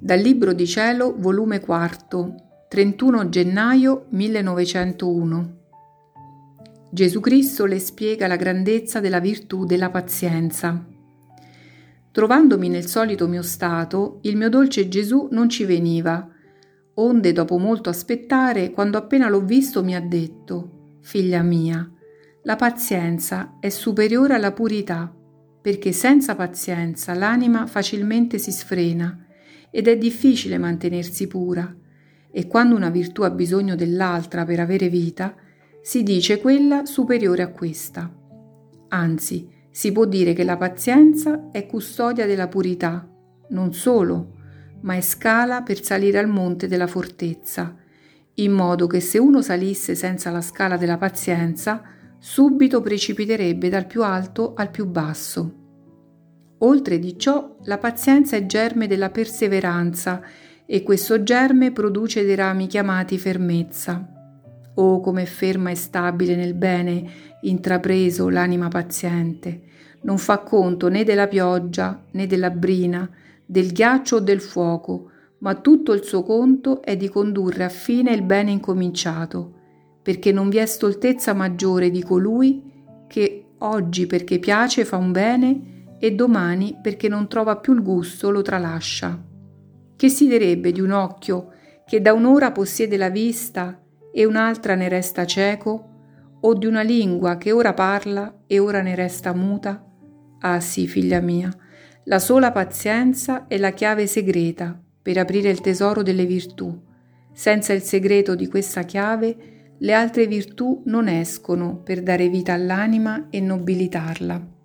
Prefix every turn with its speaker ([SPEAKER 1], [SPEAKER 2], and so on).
[SPEAKER 1] Dal Libro di Cielo, volume 4, 31 gennaio 1901. Gesù Cristo le spiega la grandezza della virtù della pazienza. Trovandomi nel solito mio stato, il mio dolce Gesù non ci veniva, onde dopo molto aspettare, quando appena l'ho visto mi ha detto, Figlia mia, la pazienza è superiore alla purità, perché senza pazienza l'anima facilmente si sfrena ed è difficile mantenersi pura, e quando una virtù ha bisogno dell'altra per avere vita, si dice quella superiore a questa. Anzi, si può dire che la pazienza è custodia della purità, non solo, ma è scala per salire al monte della fortezza, in modo che se uno salisse senza la scala della pazienza, subito precipiterebbe dal più alto al più basso. Oltre di ciò, la pazienza è germe della perseveranza e questo germe produce dei rami chiamati fermezza. Oh, come ferma e stabile nel bene intrapreso l'anima paziente, non fa conto né della pioggia né della brina, del ghiaccio o del fuoco, ma tutto il suo conto è di condurre a fine il bene incominciato, perché non vi è stoltezza maggiore di colui che oggi perché piace fa un bene e domani, perché non trova più il gusto, lo tralascia. Che si direbbe di un occhio che da un'ora possiede la vista e un'altra ne resta cieco? O di una lingua che ora parla e ora ne resta muta? Ah sì, figlia mia, la sola pazienza è la chiave segreta per aprire il tesoro delle virtù. Senza il segreto di questa chiave, le altre virtù non escono per dare vita all'anima e nobilitarla.